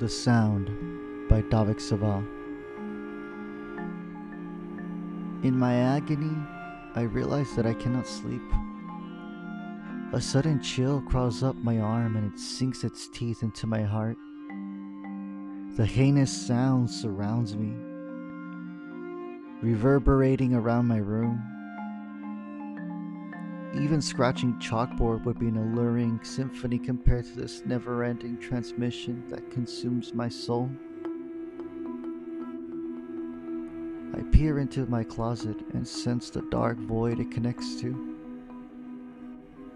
The Sound by Davik Sava. In my agony, I realize that I cannot sleep. A sudden chill crawls up my arm and it sinks its teeth into my heart. The heinous sound surrounds me, reverberating around my room. Even scratching chalkboard would be an alluring symphony compared to this never ending transmission that consumes my soul. I peer into my closet and sense the dark void it connects to.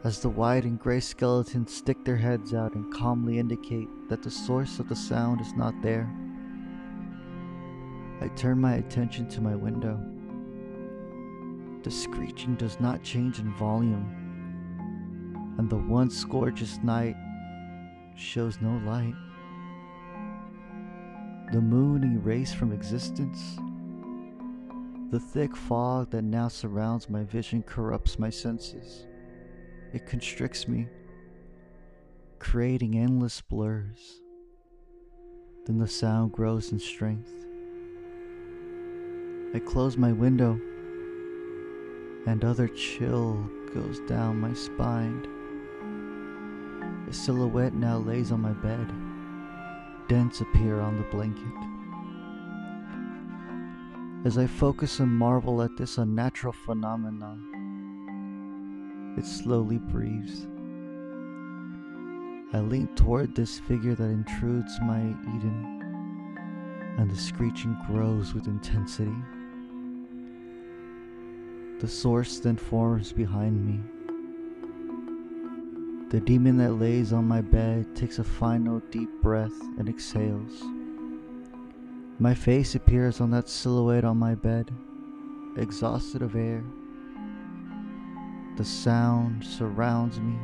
As the white and gray skeletons stick their heads out and calmly indicate that the source of the sound is not there, I turn my attention to my window. The screeching does not change in volume, and the once gorgeous night shows no light. The moon erased from existence. The thick fog that now surrounds my vision corrupts my senses. It constricts me, creating endless blurs. Then the sound grows in strength. I close my window and other chill goes down my spine. A silhouette now lays on my bed. Dents appear on the blanket. As I focus and marvel at this unnatural phenomenon, it slowly breathes. I lean toward this figure that intrudes my Eden, and the screeching grows with intensity. The source then forms behind me. The demon that lays on my bed takes a final deep breath and exhales. My face appears on that silhouette on my bed, exhausted of air. The sound surrounds me,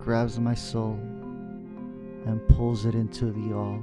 grabs my soul, and pulls it into the all.